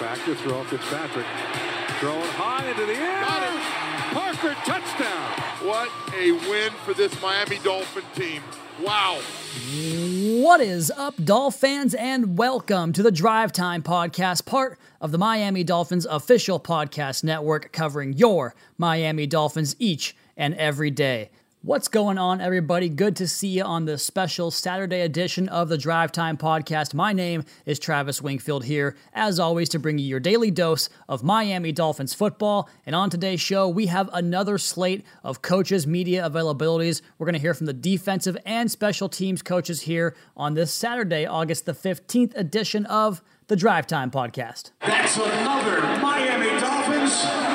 Back to throw. Fitzpatrick throwing high into the air. Got it. Parker touchdown. What a win for this Miami Dolphin team. Wow. What is up, Dolph fans, and welcome to the Drive Time Podcast, part of the Miami Dolphins official podcast network covering your Miami Dolphins each and every day. What's going on, everybody? Good to see you on this special Saturday edition of the Drive Time Podcast. My name is Travis Wingfield here, as always, to bring you your daily dose of Miami Dolphins football. And on today's show, we have another slate of coaches' media availabilities. We're going to hear from the defensive and special teams coaches here on this Saturday, August the 15th edition of the Drive Time Podcast. That's another Miami Dolphins.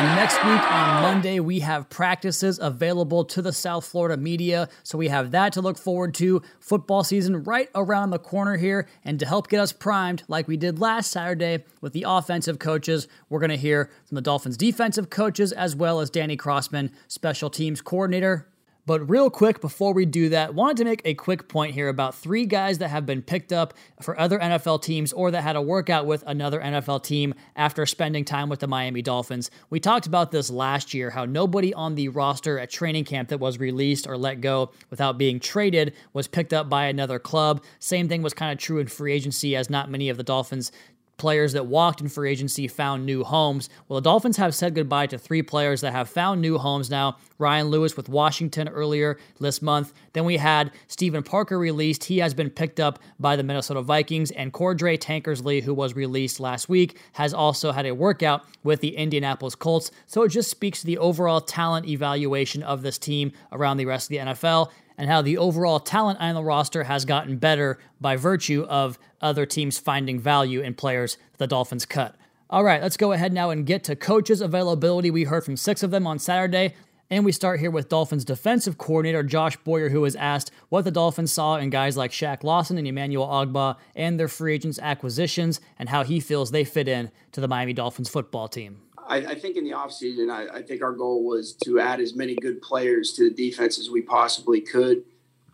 And next week on Monday, we have practices available to the South Florida media. So we have that to look forward to. Football season right around the corner here. And to help get us primed, like we did last Saturday with the offensive coaches, we're going to hear from the Dolphins defensive coaches as well as Danny Crossman, special teams coordinator. But real quick, before we do that, wanted to make a quick point here about three guys that have been picked up for other NFL teams or that had a workout with another NFL team after spending time with the Miami Dolphins. We talked about this last year, how nobody on the roster at training camp that was released or let go without being traded was picked up by another club. Same thing was kind of true in free agency, as not many of the Dolphins players that walked in free agency found new homes. Well, the Dolphins have said goodbye to three players that have found new homes now. Ryan Lewis with Washington earlier this month. Then we had Steven Parker released. He has been picked up by the Minnesota Vikings. And Cordrea Tankersley, who was released last week, has also had a workout with the Indianapolis Colts. So it just speaks to the overall talent evaluation of this team around the rest of the NFL and how the overall talent on the roster has gotten better by virtue of other teams finding value in players the Dolphins cut. All right, let's go ahead now and get to coaches' availability. We heard from six of them on Saturday. And we start here with Dolphins defensive coordinator Josh Boyer, who was asked what the Dolphins saw in guys like Shaq Lawson and Emmanuel Ogbah and their free agents acquisitions and how he feels they fit in to the Miami Dolphins football team. I, I think in the offseason, I, I think our goal was to add as many good players to the defense as we possibly could.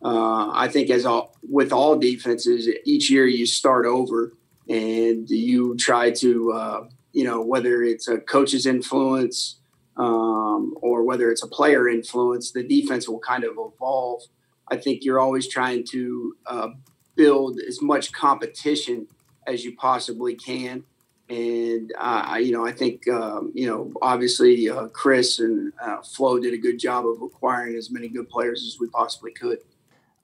Uh, I think as all with all defenses, each year you start over and you try to, uh, you know, whether it's a coach's influence um, or whether it's a player influence, the defense will kind of evolve. I think you're always trying to uh, build as much competition as you possibly can and uh, you know, I think um, you know, obviously, uh, Chris and uh, Flo did a good job of acquiring as many good players as we possibly could.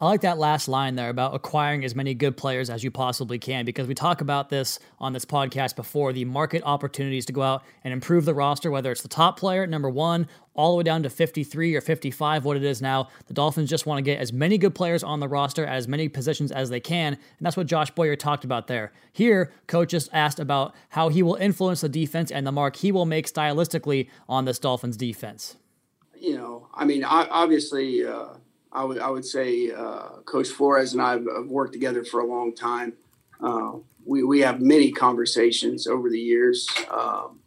I like that last line there about acquiring as many good players as you possibly can because we talk about this on this podcast before the market opportunities to go out and improve the roster, whether it's the top player number one, all the way down to 53 or 55, what it is now. The Dolphins just want to get as many good players on the roster as many positions as they can. And that's what Josh Boyer talked about there. Here, coach just asked about how he will influence the defense and the mark he will make stylistically on this Dolphins defense. You know, I mean, obviously, uh I would I would say uh, Coach Flores and I have, worked together for a long time. Uh, we we have many conversations over the years. Um,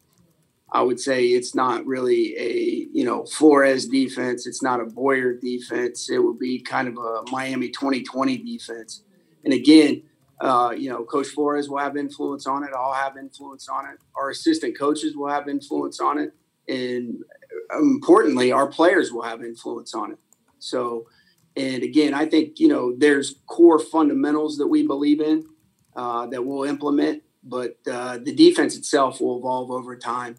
I would say it's not really a you know Flores defense. It's not a Boyer defense. It would be kind of a Miami 2020 defense. And again, uh, you know, Coach Flores will have influence on it. I'll have influence on it. Our assistant coaches will have influence on it, and importantly, our players will have influence on it. So and again, I think you know there's core fundamentals that we believe in uh, that we'll implement, but uh, the defense itself will evolve over time.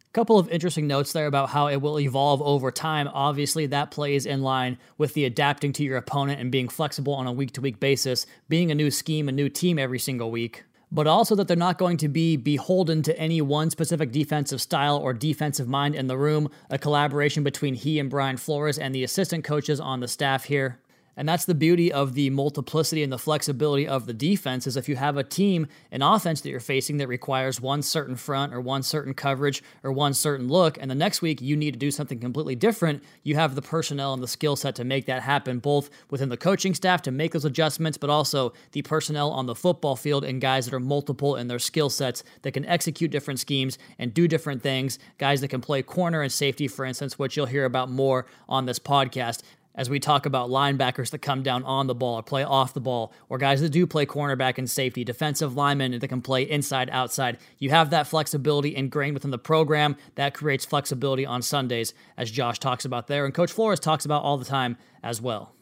A couple of interesting notes there about how it will evolve over time. Obviously, that plays in line with the adapting to your opponent and being flexible on a week to week basis, being a new scheme, a new team every single week but also that they're not going to be beholden to any one specific defensive style or defensive mind in the room, a collaboration between he and Brian Flores and the assistant coaches on the staff here. And that's the beauty of the multiplicity and the flexibility of the defense is if you have a team, an offense that you're facing that requires one certain front or one certain coverage or one certain look, and the next week you need to do something completely different, you have the personnel and the skill set to make that happen, both within the coaching staff to make those adjustments, but also the personnel on the football field and guys that are multiple in their skill sets that can execute different schemes and do different things, guys that can play corner and safety, for instance, which you'll hear about more on this podcast. As we talk about linebackers that come down on the ball or play off the ball, or guys that do play cornerback and safety, defensive linemen that can play inside, outside. You have that flexibility ingrained within the program. That creates flexibility on Sundays, as Josh talks about there, and Coach Flores talks about all the time as well.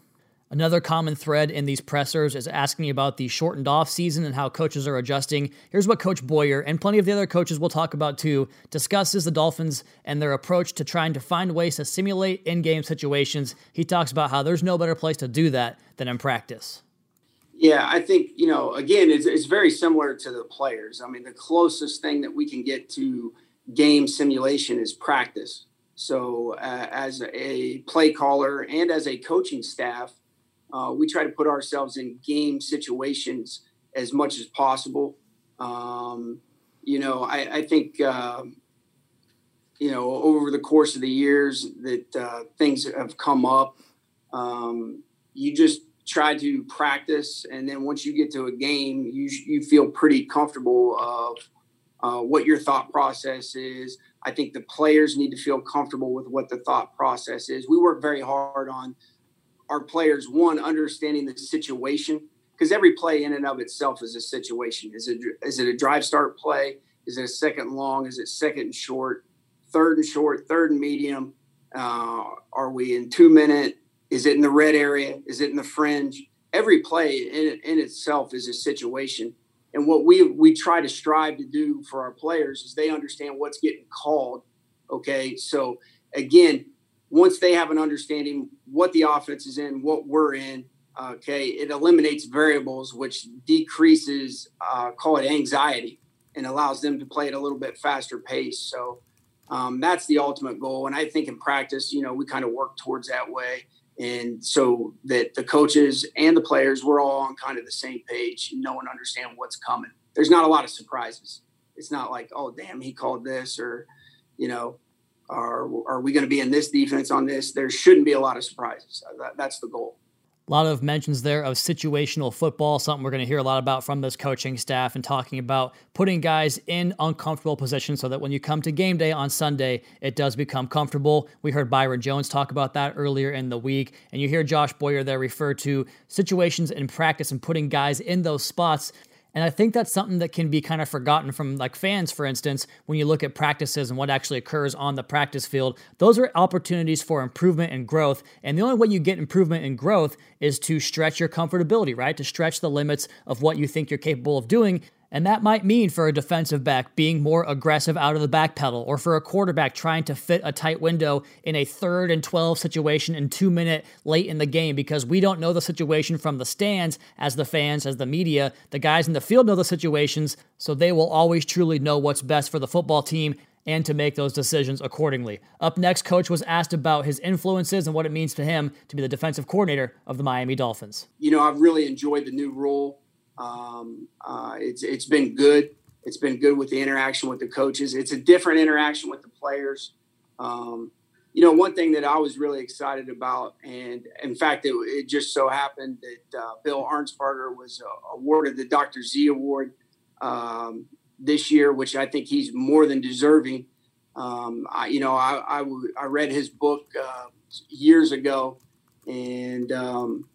Another common thread in these pressers is asking about the shortened off season and how coaches are adjusting. Here's what Coach Boyer and plenty of the other coaches we'll talk about too discusses the Dolphins and their approach to trying to find ways to simulate in-game situations. He talks about how there's no better place to do that than in practice. Yeah, I think you know. Again, it's, it's very similar to the players. I mean, the closest thing that we can get to game simulation is practice. So, uh, as a play caller and as a coaching staff, uh, we try to put ourselves in game situations as much as possible. Um, you know, I, I think, uh, you know, over the course of the years that uh, things have come up, um, you just try to practice. And then once you get to a game, you, you feel pretty comfortable of uh, what your thought process is. I think the players need to feel comfortable with what the thought process is. We work very hard on our players one understanding the situation because every play in and of itself is a situation. Is it is it a drive start play? Is it a second long? Is it second and short? Third and short? Third and medium? Uh, are we in two minute? Is it in the red area? Is it in the fringe? Every play in, in itself is a situation. And what we we try to strive to do for our players is they understand what's getting called. Okay, so again, once they have an understanding what the offense is in, what we're in, okay, it eliminates variables, which decreases, uh, call it anxiety, and allows them to play at a little bit faster pace. So um, that's the ultimate goal. And I think in practice, you know, we kind of work towards that way. And so that the coaches and the players, we're all on kind of the same page, no one understand what's coming. There's not a lot of surprises. It's not like, oh, damn, he called this or, you know, are, are we going to be in this defense on this? There shouldn't be a lot of surprises. Uh, that, that's the goal. A lot of mentions there of situational football, something we're going to hear a lot about from this coaching staff and talking about putting guys in uncomfortable positions so that when you come to game day on Sunday, it does become comfortable. We heard Byron Jones talk about that earlier in the week, and you hear Josh Boyer there refer to situations in practice and putting guys in those spots and I think that's something that can be kind of forgotten from like fans, for instance, when you look at practices and what actually occurs on the practice field. Those are opportunities for improvement and growth. And the only way you get improvement and growth is to stretch your comfortability, right? To stretch the limits of what you think you're capable of doing. And that might mean for a defensive back being more aggressive out of the back pedal, or for a quarterback trying to fit a tight window in a third and 12 situation in two minute late in the game because we don't know the situation from the stands as the fans, as the media. The guys in the field know the situations, so they will always truly know what's best for the football team and to make those decisions accordingly. Up next, Coach was asked about his influences and what it means to him to be the defensive coordinator of the Miami Dolphins. You know, I've really enjoyed the new role um, uh, it's it's been good. It's been good with the interaction with the coaches. It's a different interaction with the players. Um, you know, one thing that I was really excited about, and in fact, it, it just so happened that uh, Bill Arnsparger was uh, awarded the Dr. Z Award um, this year, which I think he's more than deserving. Um, I, you know, I, I, I, read his book uh, years ago, and um,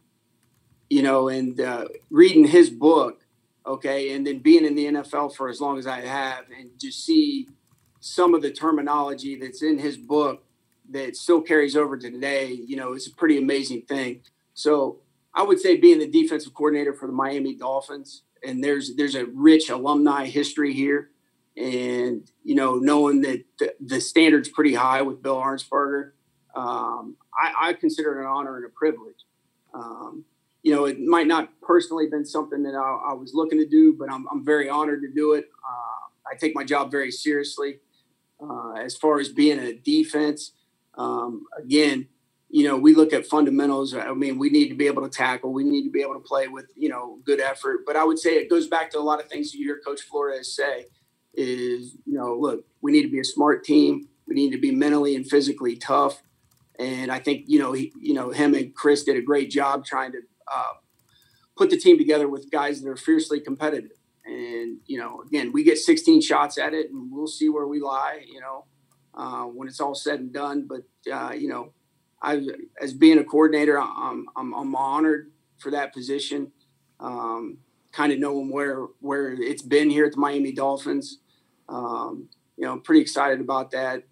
you know, and uh, reading his book, okay, and then being in the NFL for as long as I have, and to see some of the terminology that's in his book that still carries over to today, you know, it's a pretty amazing thing. So I would say being the defensive coordinator for the Miami Dolphins, and there's there's a rich alumni history here, and you know, knowing that the, the standard's pretty high with Bill Arnsparger, um, I, I, consider it an honor and a privilege. Um, you know, it might not personally been something that I, I was looking to do, but I'm, I'm very honored to do it. Uh, I take my job very seriously. Uh, as far as being a defense, um, again, you know, we look at fundamentals. I mean, we need to be able to tackle. We need to be able to play with, you know, good effort. But I would say it goes back to a lot of things you hear Coach Flores say is, you know, look, we need to be a smart team. We need to be mentally and physically tough. And I think, you know, he, you know, him and Chris did a great job trying to uh, put the team together with guys that are fiercely competitive. And you know, again, we get 16 shots at it, and we'll see where we lie. You know, uh, when it's all said and done. But uh, you know, I, as being a coordinator, I'm, I'm, I'm honored for that position. Um, kind of knowing where where it's been here at the Miami Dolphins. Um, you know, I'm pretty excited about that.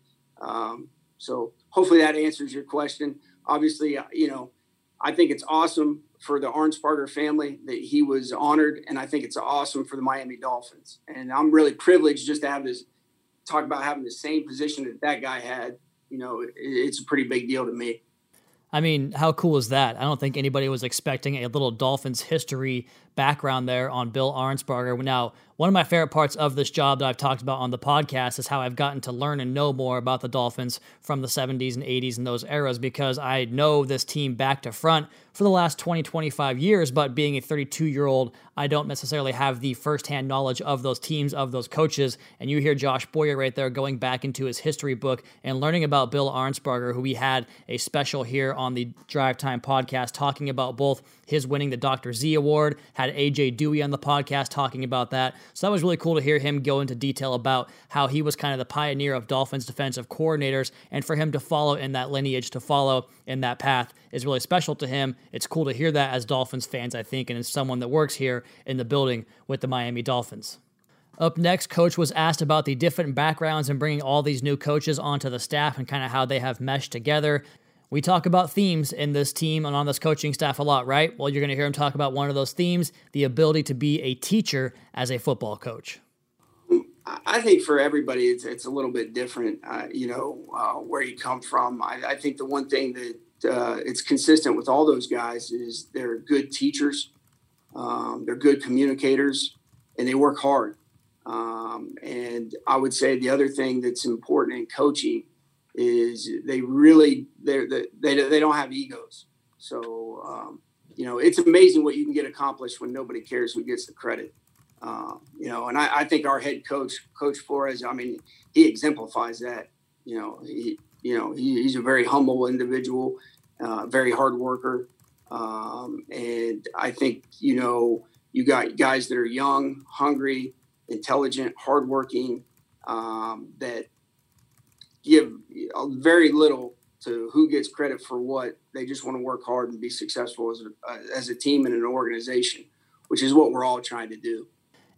Um, so hopefully that answers your question. Obviously, uh, you know, I think it's awesome for the Arnsparger family that he was honored, and I think it's awesome for the Miami Dolphins. And I'm really privileged just to have this talk about having the same position that that guy had. You know, it, it's a pretty big deal to me. I mean, how cool is that? I don't think anybody was expecting a little Dolphins history background there on Bill Arnsparger. Now, one of my favorite parts of this job that I've talked about on the podcast is how I've gotten to learn and know more about the Dolphins from the 70s and 80s and those eras because I know this team back to front for the last 20, 25 years. But being a 32 year old, I don't necessarily have the firsthand knowledge of those teams, of those coaches. And you hear Josh Boyer right there going back into his history book and learning about Bill Arnsparger, who we had a special here on the Drive Time podcast talking about both his winning the Dr. Z Award, had AJ Dewey on the podcast talking about that. So that was really cool to hear him go into detail about how he was kind of the pioneer of Dolphins defensive coordinators, and for him to follow in that lineage, to follow in that path is really special to him. It's cool to hear that as Dolphins fans, I think, and as someone that works here in the building with the Miami Dolphins. Up next, Coach was asked about the different backgrounds and bringing all these new coaches onto the staff and kind of how they have meshed together. We talk about themes in this team and on this coaching staff a lot, right? Well, you're going to hear him talk about one of those themes the ability to be a teacher as a football coach. I think for everybody, it's, it's a little bit different, uh, you know, uh, where you come from. I, I, think the one thing that uh, it's consistent with all those guys is they're good teachers, um, they're good communicators, and they work hard. Um, and I would say the other thing that's important in coaching is they really they're, they they don't have egos. So um, you know it's amazing what you can get accomplished when nobody cares who gets the credit. Uh, you know, and I, I, think our head coach, Coach Flores, I mean, he exemplifies that. You know, he you know he, he's a very humble individual, uh, very hard worker, um, and I think you know you got guys that are young, hungry, intelligent, hardworking, um, that give very little to who gets credit for what. They just want to work hard and be successful as a, uh, as a team and an organization, which is what we're all trying to do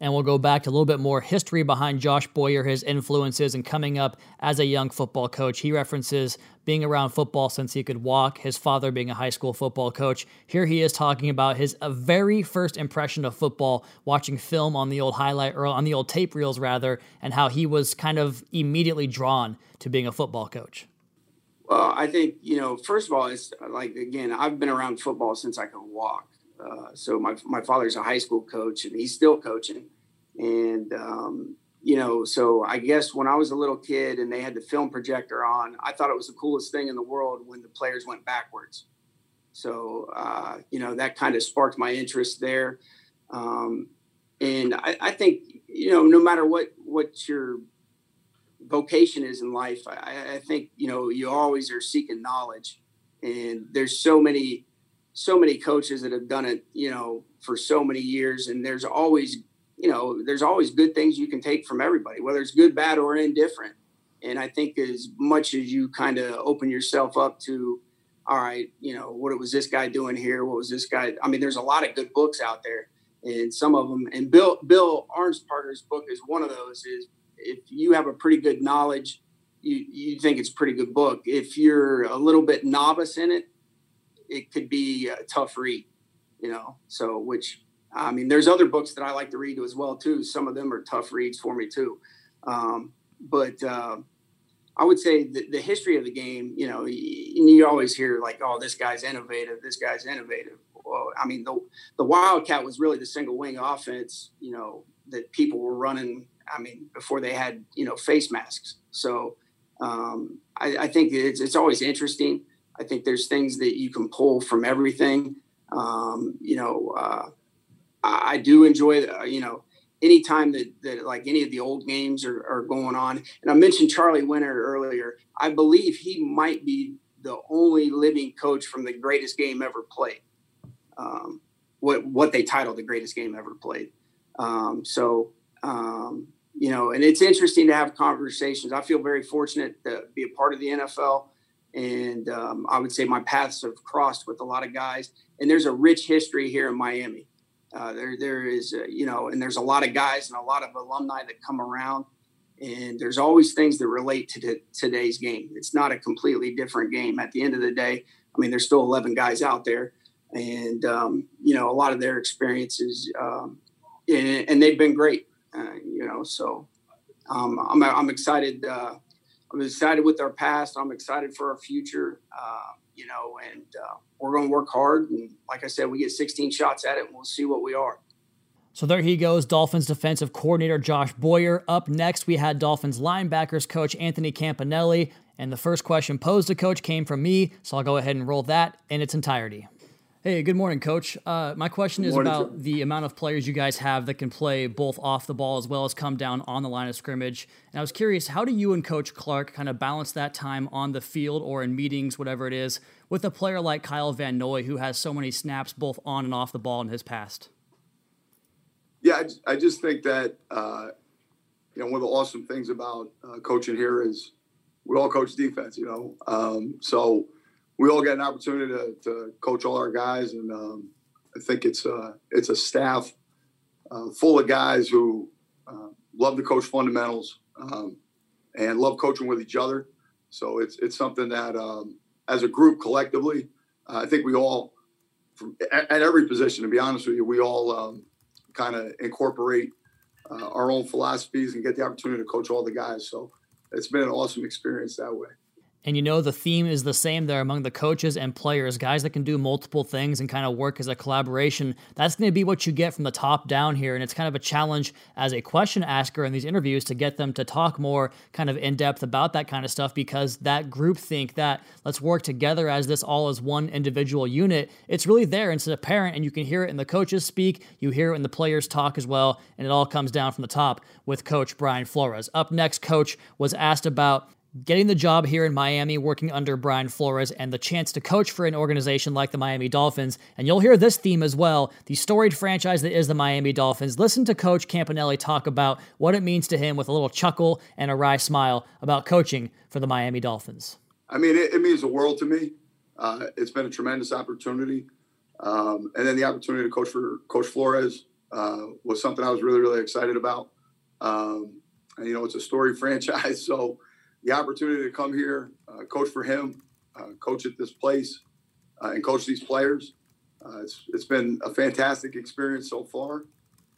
and we'll go back to a little bit more history behind Josh Boyer, his influences, and coming up as a young football coach. He references being around football since he could walk, his father being a high school football coach. Here he is talking about his uh, very first impression of football, watching film on the old highlight or on the old tape reels rather, and how he was kind of immediately drawn to being a football coach. Well, I think you know, first of all, it's like again, I've been around football since I could walk. Uh, so my my father's a high school coach, and he's still coaching. And, um, you know, so I guess when I was a little kid and they had the film projector on, I thought it was the coolest thing in the world when the players went backwards. So, uh, you know, that kind of sparked my interest there. Um, and I, I, think, you know, no matter what, what your vocation is in life, I, I think, you know, you always are seeking knowledge. And there's so many, so many coaches that have done it, you know, for so many years. And there's always you know, there's always good things you can take from everybody, whether it's good, bad, or indifferent. And I think as much as you kind of open yourself up to, all right, you know, what was this guy doing here? What was this guy? I mean, there's a lot of good books out there, and some of them. And Bill Bill Arnsparger's book is one of those. Is if you have a pretty good knowledge, you you think it's a pretty good book. If you're a little bit novice in it, it could be a tough read. You know, so which I mean, there's other books that I like to read as well too. Some of them are tough reads for me too. Um, but uh, I would say the, the, history of the game, you know, you, you, always hear like, "Oh, this guy's innovative. This guy's innovative." Well, I mean, the the Wildcat was really the single wing offense, you know, that people were running. I mean, before they had you know face masks. So um, I, I, think it's it's always interesting. I think there's things that you can pull from everything. Um, you know. Uh, I, do enjoy, uh, you know, anytime that, that like any of the old games are, are going on. And I mentioned Charley Winner earlier. I believe he might be the only living coach from the greatest game ever played. Um, what what they titled the greatest game ever played. Um, so um, you know, and it's interesting to have conversations. I feel very fortunate to be a part of the NFL. And um, I would say my paths have crossed with a lot of guys. And there's a rich history here in Miami. Uh, there, there is, uh, you know, and there's a lot of guys and a lot of alumni that come around, and there's always things that relate to t- today's game. It's not a completely different game. At the end of the day, I mean, there's still 11 guys out there, and um, you know, a lot of their experiences, um, and, and, they've been great. Uh, you know, so um, I'm, I'm excited. I'm excited with our past. I'm excited for our future. Uh, you know, and uh, we're going to work hard. And like I said, we get 16 shots at it, and we'll see what we are. So there he goes, Dolphins defensive coordinator Josh Boyer. Up next, we had Dolphins linebackers coach Anthony Campanelli. And the first question posed to coach came from me, so I'll go ahead and roll that in its entirety. Hey, good morning, Coach. Uh, my question is about the amount of players you guys have that can play both off the ball as well as come down on the line of scrimmage. And I was curious, how do you and Coach Clark kind of balance that time on the field or in meetings, whatever it is, with a player like Kyle Van Noy, who has so many snaps both on and off the ball in his past? Yeah, I, I just think that uh, you know one of the awesome things about uh, coaching here is we all coach defense. You know, um, so we all get an opportunity to, to coach all our guys, and um, I think it's a it's a staff uh, full of guys who uh, love to coach fundamentals um, and love coaching with each other. So it's it's something that um, as a group collectively, uh, I think we all from, at, at, every position. To be honest with you, we all um, kind of incorporate uh, our own philosophies and get the opportunity to coach all the guys. So it's been an awesome experience that way. And you know, the theme is the same there among the coaches and players, guys that can do multiple things and kind of work as a collaboration. That's going to be what you get from the top down here. And it's kind of a challenge as a question asker in these interviews to get them to talk more kind of in depth about that kind of stuff because that group think that let's work together as this all as one individual unit, it's really there. And it's apparent and you can hear it in the coaches speak, you hear it in the players talk as well. And it all comes down from the top with Coach Brian Flores. Up next, Coach was asked about getting the job here in Miami, working under Brian Flores, and the chance to coach for an organization like the Miami Dolphins. And you'll hear this theme as well the storied franchise that is the Miami Dolphins. Listen to Coach Campanelli talk about what it means to him with a little chuckle and a wry smile about coaching for the Miami Dolphins. I mean, it, it means the world to me. Uh, it's been a tremendous opportunity. Um, and then the opportunity to coach for Coach Flores uh, was something I was really, really excited about. Um, and, you know, it's a storied franchise. So, the opportunity to come here, uh, coach for him, uh, coach at this place, uh, and coach these players. Uh, it's, it's been a fantastic experience so far.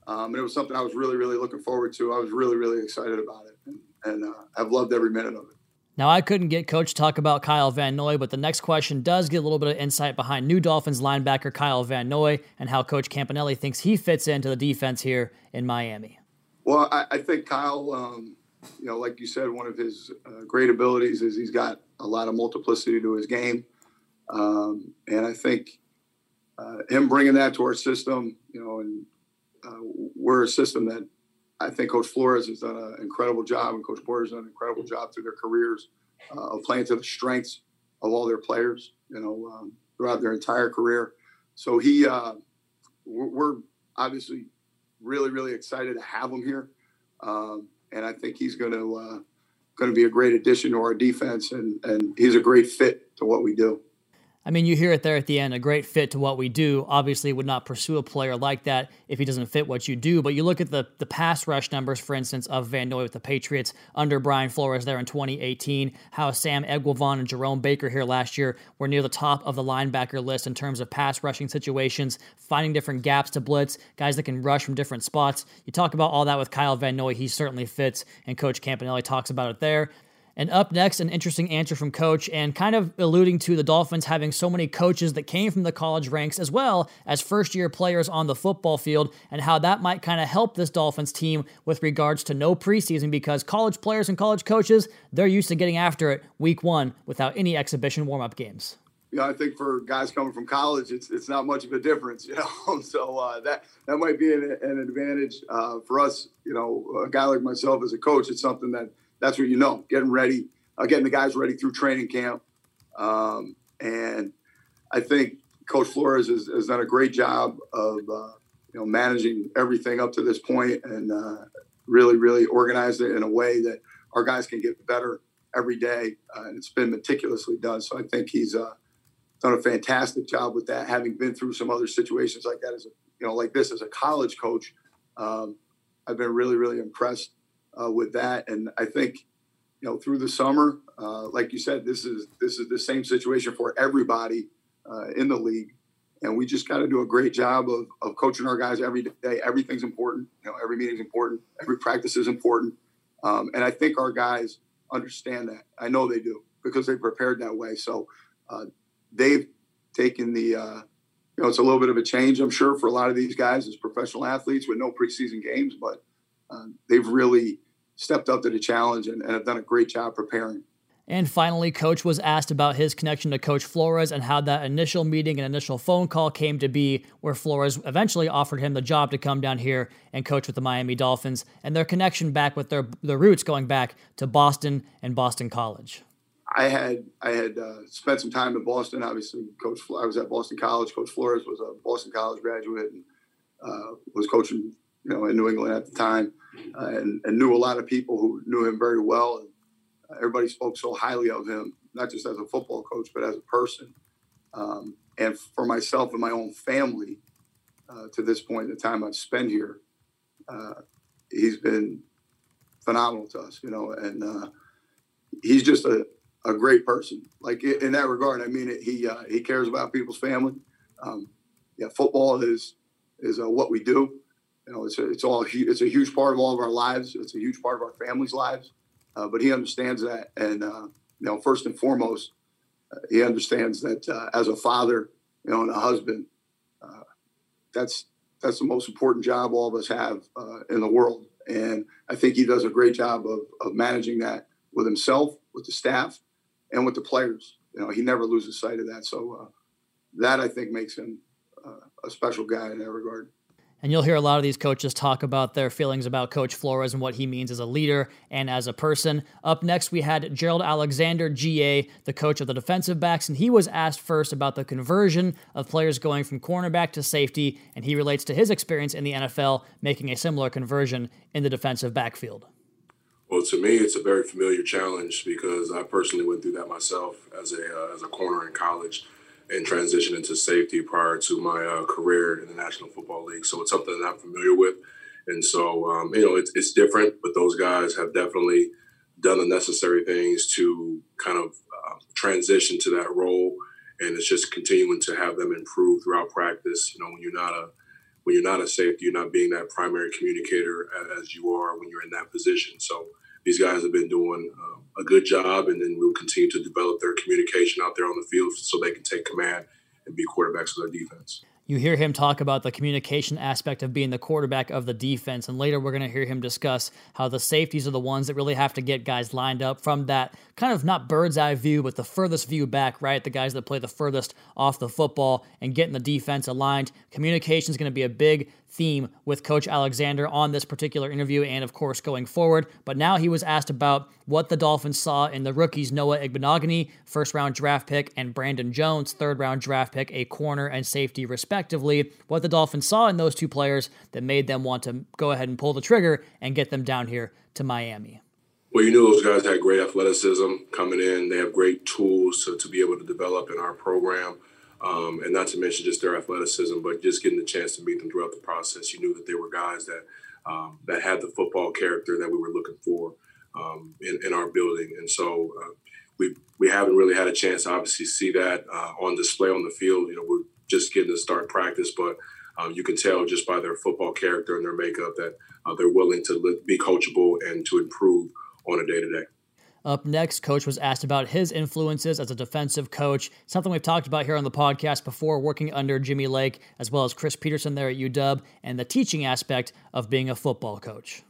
Um, and it was something I was really, really looking forward to. I was really, really excited about it, and, and uh, I've loved every minute of it. Now, I couldn't get Coach to talk about Kyle Van Noy, but the next question does get a little bit of insight behind new Dolphins linebacker Kyle Van Noy and how Coach Campanelli thinks he fits into the defense here in Miami. Well, I, I think Kyle um, you know, like you said, one of his uh, great abilities is he's got a lot of multiplicity to his game, um, and I think uh, him bringing that to our system, you know, and uh, we're a system that I think Coach Flores has done an incredible job, and Coach has done an incredible job through their careers uh, of playing to the strengths of all their players, you know, um, throughout their entire career. So he, uh, we're obviously really, really excited to have him here. Um, and I think he's going to uh, going to be a great addition to our defense, and and he's a great fit to what we do. I mean, you hear it there at the end, a great fit to what we do. Obviously, would not pursue a player like that if he doesn't fit what you do. But you look at the the pass rush numbers, for instance, of Van Noy with the Patriots under Brian Flores there in 2018. How Sam Eguavoen and Jerome Baker here last year were near the top of the linebacker list in terms of pass rushing situations, finding different gaps to blitz, guys that can rush from different spots. You talk about all that with Kyle Van Noy, he certainly fits, and Coach Campanelli talks about it there. And up next, an interesting answer from Coach, and kind of alluding to the Dolphins having so many coaches that came from the college ranks as well as first year players on the football field, and how that might kind of help this Dolphins team with regards to no preseason because college players and college coaches, they're used to getting after it week one without any exhibition warm up games. Yeah, I think for guys coming from college, it's it's not much of a difference, you know. so uh, that that might be an, an advantage uh, for us. You know, a guy like myself as a coach, it's something that that's what you know. Getting ready, uh, getting the guys ready through training camp, um, and I think Coach Flores has, has, done a great job of uh, you know managing everything up to this point and uh, really, really organized it in a way that our guys can get better every day, uh, and it's been meticulously done. So I think he's uh, done a fantastic job with that. Having been through some other situations like that as a you know like this as a college coach, um, I've been really really impressed uh, with that, and I think you know through the summer, uh, like you said, this is this is the same situation for everybody uh, in the league, and we just got to do a great job of, of coaching our guys every day. Everything's important. You know, every meeting's important. Every practice is important, um, and I think our guys understand that. I know they do because they prepared that way. So uh, they've taken the. Uh, you know, it's a little bit of a change, I'm sure, for a lot of these guys as professional athletes with no preseason games, but uh, they've really stepped up to the challenge and, and have done a great job preparing. And finally, Coach was asked about his connection to Coach Flores and how that initial meeting and initial phone call came to be, where Flores eventually offered him the job to come down here and coach with the Miami Dolphins, and their connection back with their, their roots going back to Boston and Boston College. I had I had uh, spent some time in Boston. Obviously, Coach I was at Boston College. Coach Flores was a Boston College graduate and uh, was coaching, you know, in New England at the time, uh, and, and, knew a lot of people who knew him very well. And everybody spoke so highly of him, not just as a football coach, but as a person. Um, and for myself and my own family, uh, to this point, in the time I've spent here, uh, he's been phenomenal to us, you know, and uh, he's just a, a great person. Like in that regard, I mean, he uh, he cares about people's family. Um, yeah, football is is uh, what we do. You know, it's a, it's all it's a huge part of all of our lives. It's a huge part of our families' lives. Uh, but he understands that, and uh, you know, first and foremost, uh, he understands that uh, as a father, you know, and a husband, uh, that's that's the most important job all of us have uh, in the world. And I think he does a great job of, of managing that with himself, with the staff, and with the players. You know, he never loses sight of that. So that I think makes him a special guy in that regard. And you'll hear a lot of these coaches talk about their feelings about Coach Flores and what he means as a leader and as a person. Up next, we had Gerald Alexander, GA, the coach of the defensive backs, and he was asked first about the conversion of players going from cornerback to safety, and he relates to his experience in the NFL making a similar conversion in the defensive backfield. Well, to me, it's a very familiar challenge because I personally went through that myself as a uh, as a corner in college and transition into safety prior to my uh, career in the National Football League. So it's something that I'm familiar with. And so, um, you know, it's, it's different, but those guys have definitely done the necessary things to kind of uh, transition to that role. And it's just continuing to have them improve throughout practice. You know, when you're not a when you're not a safety, you're not being that primary communicator as you are when you're in that position. So these guys have been doing um, a good job, and then we'll continue to develop their communication out there on the field so they can take command and be quarterbacks of their defense. You hear him talk about the communication aspect of being the quarterback of the defense, and later we're going to hear him discuss how the safeties are the ones that really have to get guys lined up from that kind of not bird's eye view, but the furthest view back, right? The guys that play the furthest off the football and getting the defense aligned. Communication is going to be a big theme with Coach Alexander on this particular interview and, of course, going forward. But now he was asked about what the Dolphins saw in the rookies Noah Igbinoghene, first round draft pick, and Brandon Jones, third round draft pick, a corner and safety, respectively. What the Dolphins saw in those two players that made them want to go ahead and pull the trigger and get them down here to Miami. Well, you knew those guys had great athleticism coming in. They have great tools to, to be able to develop in our program. Um, and not to mention just their athleticism, but just getting the chance to meet them throughout the process. You knew that they were guys that um, that had the football character that we were looking for um, in, in, our building, and so uh, we we haven't really had a chance to obviously see that uh, on display on the field. You know, we're just getting to start practice, but um, you can tell just by their football character and their makeup that uh, they're willing to be coachable and to improve on a day to day. Up next, Coach was asked about his influences as a defensive coach, something we've talked about here on the podcast before, working under Jimmy Lake as well as Chris Petersen there at UW, and the teaching aspect of being a football coach.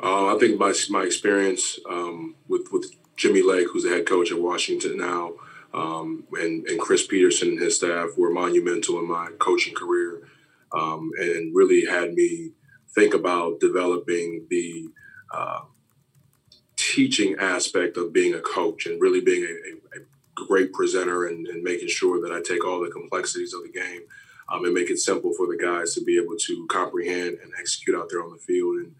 Uh, I think my, my experience um, with, with Jimmy Lake, who's the head coach at Washington now, um, and, and Chris Petersen and his staff were monumental in my coaching career um, and really had me think about developing the uh, teaching aspect of being a coach and really being a, a, a great presenter and, and, making sure that I take all the complexities of the game um, and make it simple for the guys to be able to comprehend and execute out there on the field and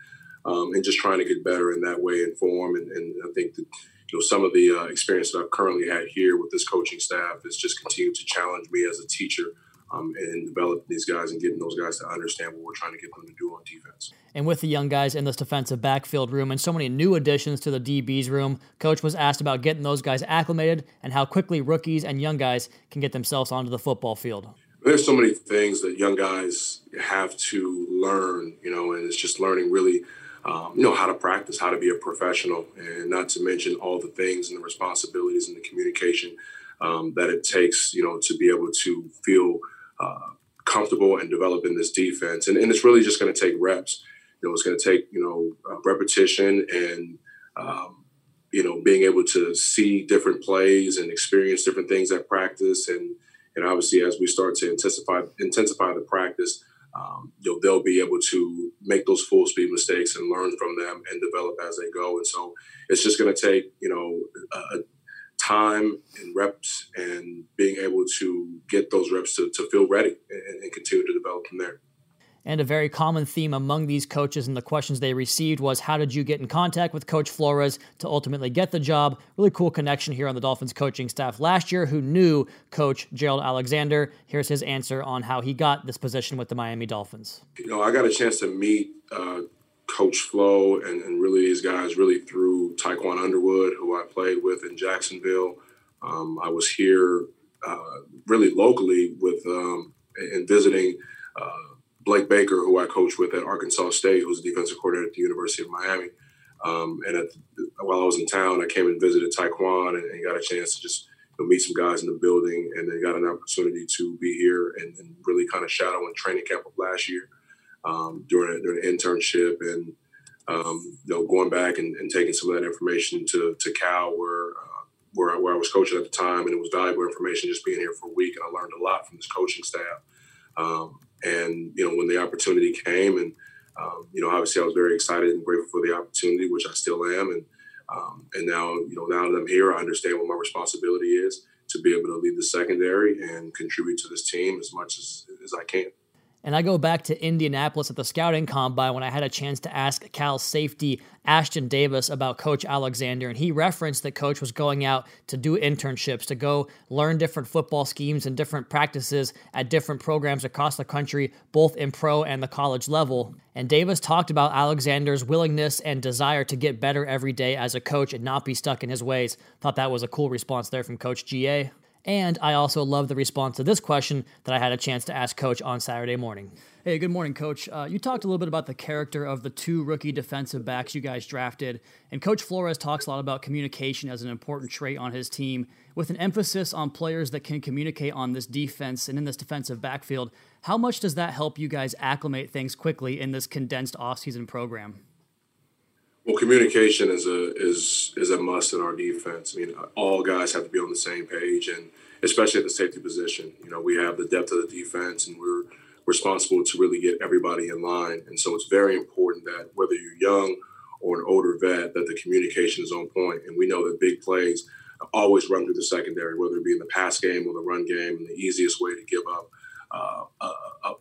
um, and just trying to get better in that way and form. And, and I think that you know, some of the uh, experience that I've currently had here with this coaching staff is just continued to challenge me as a teacher um, and develop these guys and getting those guys to understand what we're trying to get them to do on defense. And with the young guys in this defensive backfield room and so many new additions to the DBs room, coach was asked about getting those guys acclimated and how quickly rookies and young guys can get themselves onto the football field. There's so many things that young guys have to learn, you know, and it's just learning really um, you know, how to practice, how to be a professional, and not to mention all the things and the responsibilities and the communication um, that it takes, you know, to be able to feel uh, comfortable and developing this defense. And, and it's really just going to take reps. You know, it's going to take, you know, uh, repetition and, um, you know, being able to see different plays and experience different things at practice. And, and obviously, as we start to intensify, intensify the practice, um, you know, they'll be able to make those full speed mistakes and learn from them and develop as they go. And so it's just going to take, you know, a, time and reps and being able to get those reps to, to feel ready and, and continue to develop from there. And a very common theme among these coaches and the questions they received was how did you get in contact with Coach Flores to ultimately get the job? Really cool connection here on the Dolphins coaching staff last year who knew Coach Gerald Alexander. Here's his answer on how he got this position with the Miami Dolphins. You know, I got a chance to meet uh, Coach Flo and, and, really these guys really through Tiquan Underwood, who I played with in Jacksonville. Um, I was here uh, really locally with um, and visiting. Uh, Blake Baker, who I coached with at Arkansas State, who's a defensive coordinator at the University of Miami. Um, and the, while I was in town, I came and visited Tiquan and, and got a chance to just you know, meet some guys in the building, and then got an opportunity to be here and, and really kind of shadow in training camp of last year um, during, during an internship and um, you know going back and, and, taking some of that information to to Cal where. Uh, where, where I was coaching at the time, and it was valuable information just being here for a week, and I learned a lot from this coaching staff. Um, and you know, when the opportunity came, and um, you know, obviously I was very excited and grateful for the opportunity, which I still am. And um, and now, you know, now that I'm here, I understand what my responsibility is to be able to lead the secondary and contribute to this team as much as, as I can. And I go back to Indianapolis at the scouting combine when I had a chance to ask Cal safety Ashtyn Davis about Coach Alexander. And he referenced that Coach was going out to do internships, to go learn different football schemes and different practices at different programs across the country, both in pro and the college level. And Davis talked about Alexander's willingness and desire to get better every day as a coach and not be stuck in his ways. Thought that was a cool response there from Coach GA. And I also love the response to this question that I had a chance to ask Coach on Saturday morning. Hey, good morning, Coach. Uh, you talked a little bit about the character of the two rookie defensive backs you guys drafted, and Coach Flores talks a lot about communication as an important trait on his team, with an emphasis on players that can communicate on this defense and in this defensive backfield. How much does that help you guys acclimate things quickly in this condensed offseason program? Well, communication is a is is a must in our defense. I mean, all guys have to be on the same page, and especially at the safety position. You know, we have the depth of the defense, and we're responsible to really get everybody in line. And so, it's very important that whether you're young or an older vet, that the communication is on point. And we know that big plays always run through the secondary, whether it be in the pass game or the run game. And the easiest way to give up uh,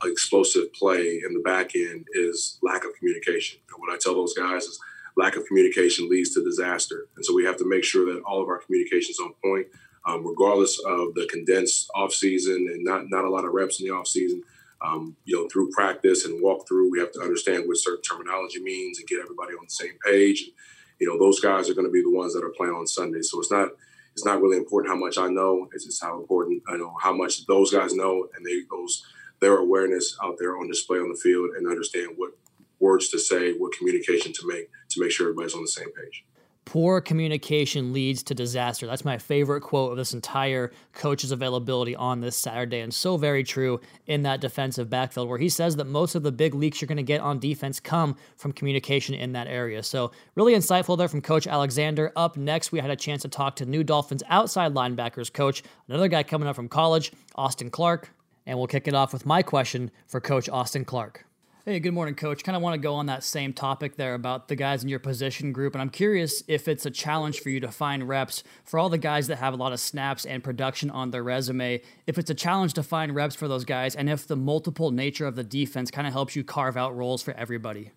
explosive play in the back end is lack of communication. And what I tell those guys is lack of communication leads to disaster. And so we have to make sure that all of our communication is on point, um, regardless of the condensed off season and not not a lot of reps in the off season. Um, you know, through practice and walkthrough, we have to understand what certain terminology means and get everybody on the same page. And, you know, those guys are going to be the ones that are playing on Sunday. So it's not it's not really important how much I know. It's just how important I know how much those guys know and they those their awareness out there on display on the field and understand what words to say, what communication to make to make sure everybody's on the same page. Poor communication leads to disaster. That's my favorite quote of this entire coach's availability on this Saturday, and so very true in that defensive backfield, where he says that most of the big leaks you're going to get on defense come from communication in that area. So, really insightful there from Coach Alexander. Up next, we had a chance to talk to new Dolphins outside linebackers coach, another guy coming up from college, Austin Clark. And we'll kick it off with my question for Coach Austin Clark. Hey, good morning, coach. Kind of want to go on that same topic there about the guys in your position group. And I'm curious if it's a challenge for you to find reps for all the guys that have a lot of snaps and production on their resume. If it's a challenge to find reps for those guys, and if the multiple nature of the defense kind of helps you carve out roles for everybody.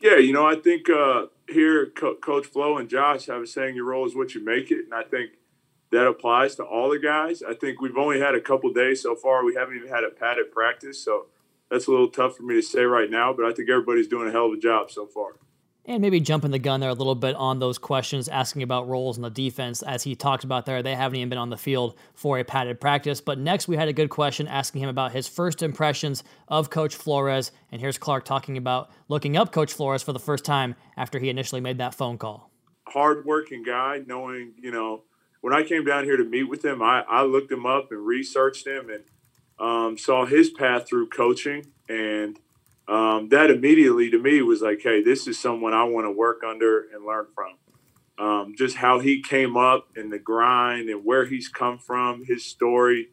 Yeah, you know, I think uh, here Co- Coach Flo and Josh have a saying, "Your role is what you make it," and I think that applies to all the guys. I think we've only had a couple days so far. We haven't even had a padded practice, so that's a little tough for me to say right now. But I think everybody's doing a hell of a job so far and maybe jumping the gun there a little bit on those questions, asking about roles in the defense. As he talked about there, they haven't even been on the field for a padded practice. But next, we had a good question asking him about his first impressions of Coach Flores. And here's Clark talking about looking up Coach Flores for the first time after he initially made that phone call. Hardworking guy, knowing, you know, when I came down here to meet with him, I, I looked him up and researched him and um, saw his path through coaching. And um, that immediately to me was like, hey, this is someone I want to work under and learn from. Um, just how he came up and the grind and where he's come from, his story,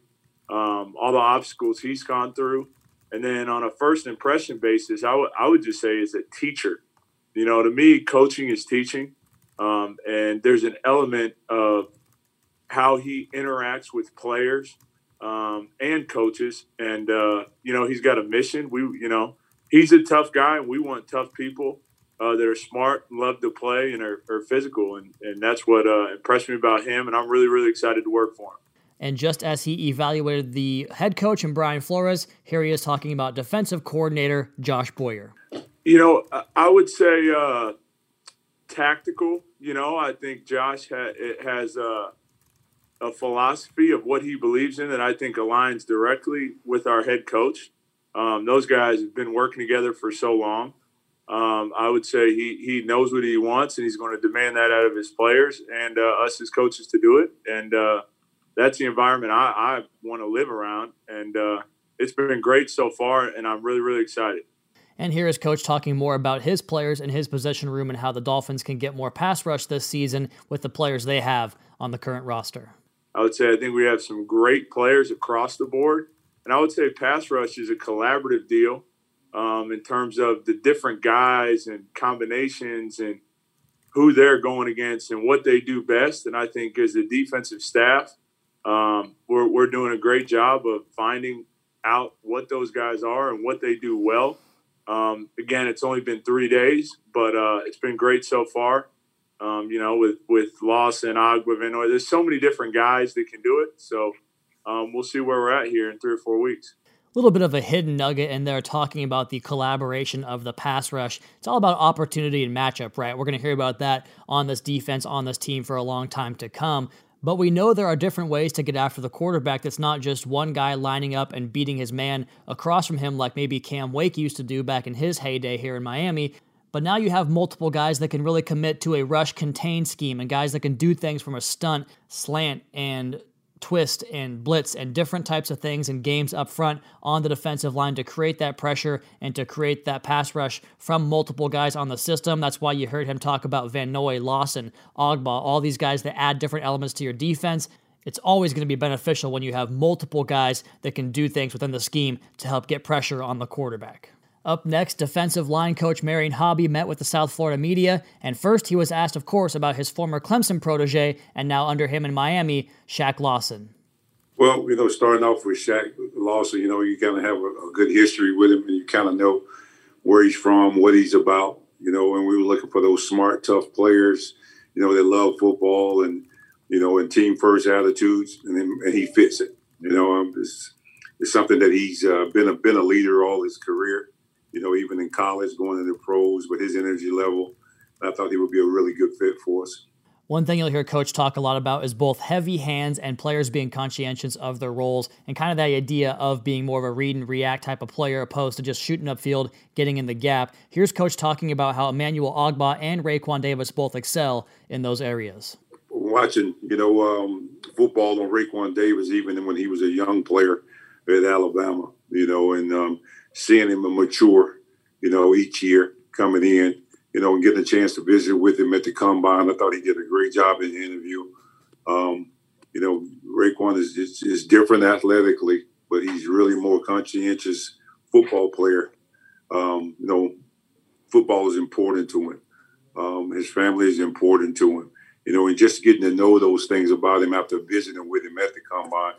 um, all the obstacles he's gone through. And then on a first impression basis, I, w- I would just say is a teacher. You know, to me, coaching is teaching. Um, and there's an element of how he interacts with players um, and coaches. And, uh, you know, he's got a mission. We, you know, he's a tough guy, and we want tough people uh, that are smart and love to play and are, are physical. And, and that's what uh, impressed me about him. And I'm really, really excited to work for him. And just as he evaluated the head coach and Brian Flores, here he is talking about defensive coordinator Josh Boyer. You know, I would say uh, tactical. You know, I think Josh ha- has a, a philosophy of what he believes in that I think aligns directly with our head coach. Um, those guys have been working together for so long. Um, I would say he he knows what he wants, and he's going to demand that out of his players and uh, us as coaches to do it. And uh, that's the environment I, I want to live around. And uh, it's been great so far, and I'm really really excited. And here is Coach talking more about his players and his position room and how the Dolphins can get more pass rush this season with the players they have on the current roster. I would say I think we have some great players across the board. And I would say pass rush is a collaborative deal um, in terms of the different guys and combinations and who they're going against and what they do best. And I think as a defensive staff, um, we're, we're doing a great job of finding out what those guys are and what they do well. Um, again, it's only been three days, but uh, it's been great so far. Um, you know, with with Lawson, Ogbah, there's so many different guys that can do it. So um, we'll see where we're at here in three or four weeks. A little bit of a hidden nugget in there talking about the collaboration of the pass rush. It's all about opportunity and matchup, right? We're going to hear about that on this defense, on this team for a long time to come. But we know there are different ways to get after the quarterback that's not just one guy lining up and beating his man across from him like maybe Cam Wake used to do back in his heyday here in Miami. But now you have multiple guys that can really commit to a rush contain scheme and guys that can do things from a stunt, slant, and twist and blitz and different types of things and games up front on the defensive line to create that pressure and to create that pass rush from multiple guys on the system. That's why you heard him talk about Van Noy, Lawson, Ogbah, all these guys that add different elements to your defense. It's always going to be beneficial when you have multiple guys that can do things within the scheme to help get pressure on the quarterback. Up next, defensive line coach Marion Hobby met with the South Florida media, and first he was asked, of course, about his former Clemson protege and now under him in Miami, Shaq Lawson. Well, you know, starting off with Shaq Lawson, you know, you kind of have a, a, good history with him, and you kind of know where he's from, what he's about, you know. And we were looking for those smart, tough players, you know, that love football and you know, and team first attitudes, and then, and he fits it. You know, um, it's, it's something that he's uh, been a been a leader all his career you know, even in college, going into pros with his energy level. I thought he would be a really good fit for us. One thing you'll hear Coach talk a lot about is both heavy hands and players being conscientious of their roles and kind of that idea of being more of a read and react type of player opposed to just shooting upfield, getting in the gap. Here's Coach talking about how Emmanuel Ogbah and Raekwon Davis both excel in those areas. Watching, you know, um, football on Raekwon Davis, even when he was a young player at Alabama, you know, and um, – seeing him mature, you know, each year coming in, you know, and getting a chance to visit with him at the combine. I thought he did a great job in the interview. Um, you know, Raekwon is, is, is different athletically, but he's really more conscientious football player. Um, you know, football is important to him. Um, his family is important to him. You know, and just getting to know those things about him after visiting with him at the combine,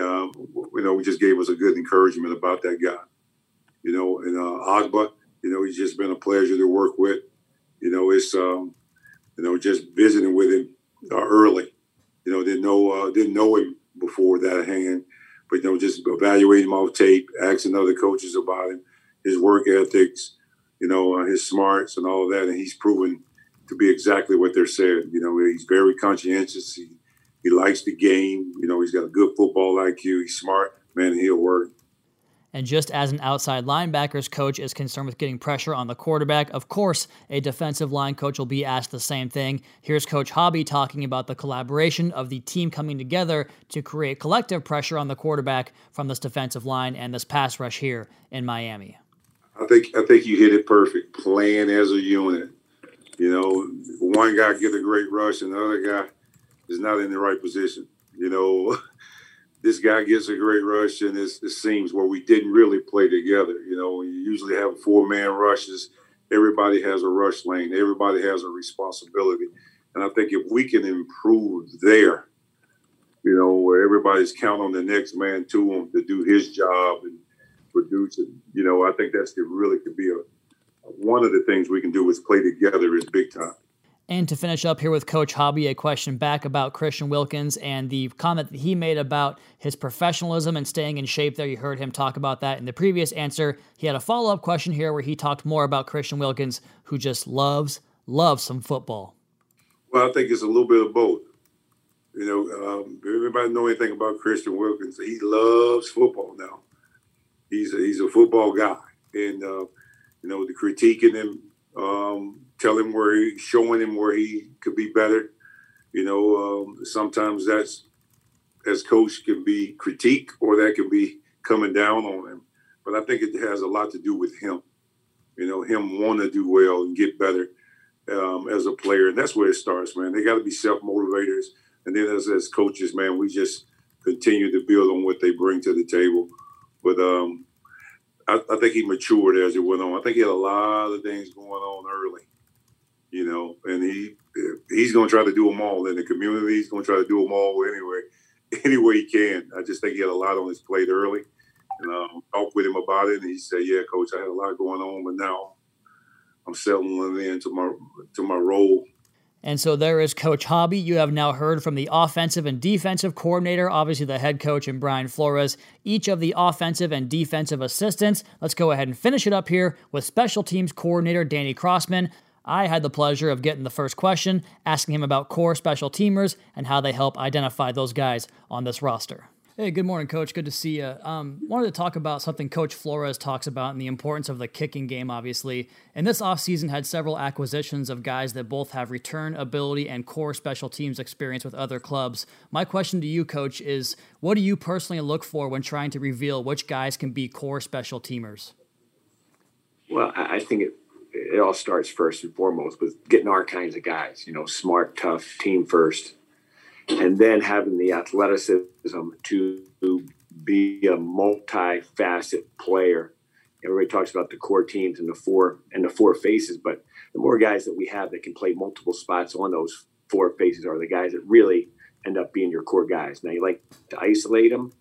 um, you know, we just gave us a good encouragement about that guy you know, and uh, Ogbah, You know, he's just been a pleasure to work with. You know, it's um, you know just visiting with him uh, early. You know, didn't know uh, didn't know him before that hand, but you know, just evaluating him off tape, asking other coaches about him, his work ethics, you know, uh, his smarts and all of that, and he's proven to be exactly what they're saying. You know, he's very conscientious. He he likes the game. You know, he's got a good football IQ. He's smart. Man, he'll work. And just as an outside linebackers coach is concerned with getting pressure on the quarterback, of course, a defensive line coach will be asked the same thing. Here's Coach Hobby talking about the collaboration of the team coming together to create collective pressure on the quarterback from this defensive line and this pass rush here in Miami. I think I think you hit it perfect. Playing as a unit. You know, one guy get a great rush and the other guy is not in the right position. You know, this guy gets a great rush, and it seems where we didn't really play together. You know, you usually have four man rushes. Everybody has a rush lane. Everybody has a responsibility, and I think if we can improve there, you know, where everybody's counting on the next man to him to do his job and produce it, you know, I think that's the really could be a one of the things we can do is play together is big time. And to finish up here with Coach Hobby, a question back about Christian Wilkins and the comment that he made about his professionalism and staying in shape there. You heard him talk about that in the previous answer. He had a follow up question here where he talked more about Christian Wilkins, who just loves, loves some football. Well, I think it's a little bit of both. You know, um, everybody know anything about Christian Wilkins, he loves football now. He's a, he's a football guy. And, uh, you know, the critiquing him, um, tell him where he, showing him where he could be better. You know, um, sometimes that's as coach can be critique or that can be coming down on him. But I think it has a lot to do with him. You know, him want to do well and get better um, as a player, and that's where it starts, man. They got to be self motivators, and then as as coaches, man, we just continue to build on what they bring to the table. But um, I, I, think he matured as it went on. I think he had a lot of things going on early you know, and he he's going to try to do them all in the community. He's going to try to do them all anyway, any way he can. I just think he had a lot on his plate early, and um, talked with him about it, and he said, "Yeah, coach, I had a lot going on, but now I'm settling into my to my role." And so there is Coach Hobby. You have now heard from the offensive and defensive coordinator, obviously the head coach, and Brian Flores, each of the offensive and defensive assistants. Let's go ahead and finish it up here with special teams coordinator Danny Crossman. I had the pleasure of getting the first question, asking him about core special teamers and how they help identify those guys on this roster. Hey, good morning, Coach. Good to see you. Um, wanted to talk about something Coach Flores talks about and the importance of the kicking game, obviously. And this offseason had several acquisitions of guys that both have return ability and core special teams experience with other clubs. My question to you, Coach, is what do you personally look for when trying to reveal which guys can be core special teamers? Well, I think it it all starts first and foremost with getting our kinds of guys, you know, smart, tough, team first, and then having the athleticism to be a multi-facet player. Everybody talks about the core teams and the four and the four faces, but the more guys that we have that can play multiple spots on those four faces are the guys that really end up being your core guys. Now you like to isolate them,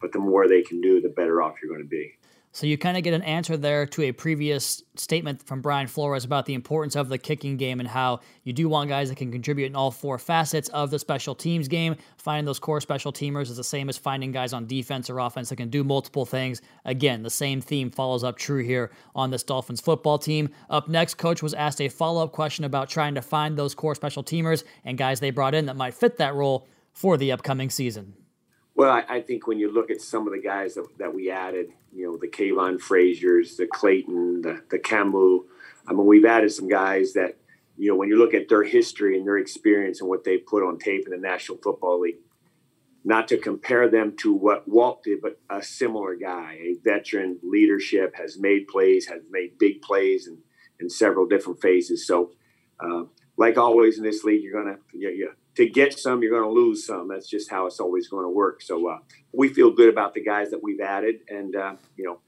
but the more they can do, the better off you're going to be. So you kind of get an answer there to a previous statement from Brian Flores about the importance of the kicking game and how you do want guys that can contribute in all four facets of the special teams game. Finding those core special teamers is the same as finding guys on defense or offense that can do multiple things. Again, the same theme follows up true here on this Dolphins football team. Up next, coach was asked a follow-up question about trying to find those core special teamers and guys they brought in that might fit that role for the upcoming season. Well, I, I, think when you look at some of the guys that, that we added, you know, the Kavon Fraziers, the Clayton, the, the Kamu, I mean, we've added some guys that, you know, when you look at their history and their experience and what they put on tape in the National Football League, not to compare them to what Walt did, but a similar guy, a veteran leadership, has made plays, has made big plays in, in several different phases. So, uh, like always in this league, you're going to, you, you to get some, you're going to lose some. That's just how it's always going to work. So uh, we feel good about the guys that we've added, and uh, you know,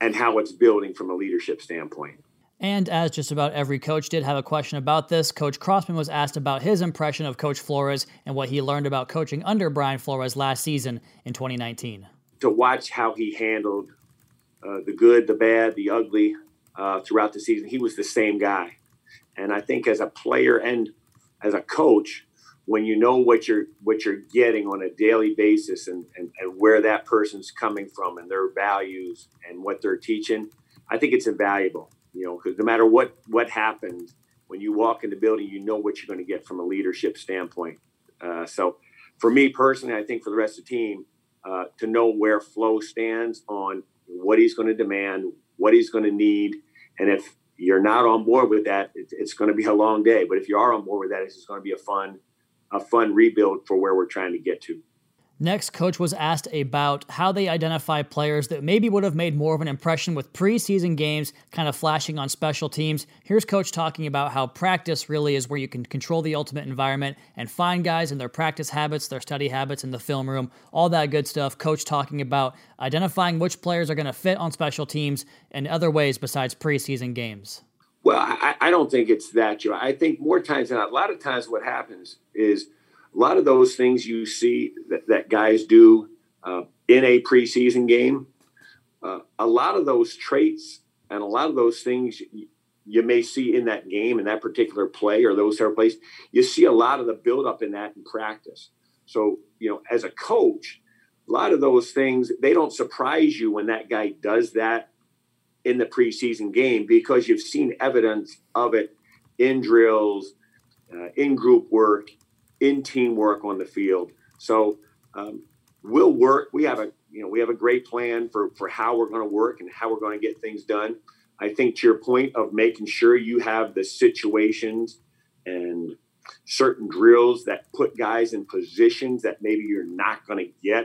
and how it's building from a leadership standpoint. And as just about every coach did have a question about this, Coach Crossman was asked about his impression of Coach Flores and what he learned about coaching under Brian Flores last season in 2019. To watch how he handled uh, the good, the bad, the ugly uh, throughout the season, he was the same guy. And I think as a player and as a coach, when you know what you're what you're getting on a daily basis and, and, and where that person's coming from and their values and what they're teaching, I think it's invaluable. You know, because no matter what what happens, when you walk in the building, you know what you're going to get from a leadership standpoint. Uh, so, for me personally, I think for the rest of the team, uh, to know where Flo stands on what he's going to demand, what he's going to need, and if you're not on board with that, it, it's going to be a long day. But if you are on board with that, it's going to be a fun, a fun rebuild for where we're trying to get to. Next, coach was asked about how they identify players that maybe would have made more of an impression with preseason games, kind of flashing on special teams. Here's coach talking about how practice really is where you can control the ultimate environment and find guys in their practice habits, their study habits in the film room, all that good stuff. Coach talking about identifying which players are going to fit on special teams and other ways besides preseason games. Well, I, I don't think it's that. I think more times than not, a lot of times what happens is a lot of those things you see that, that guys do uh, in a preseason game, uh, a lot of those traits and a lot of those things you, you may see in that game, in that particular play or those several plays, you see a lot of the buildup in that in practice. So, you know, as a coach, a lot of those things, they don't surprise you when that guy does that in the preseason game because you've seen evidence of it in drills, uh, in group work, in teamwork on the field. So um, we'll work. We have a you know we have a great plan for for how we're going to work and how we're going to get things done. I think to your point of making sure you have the situations and certain drills that put guys in positions that maybe you're not going to get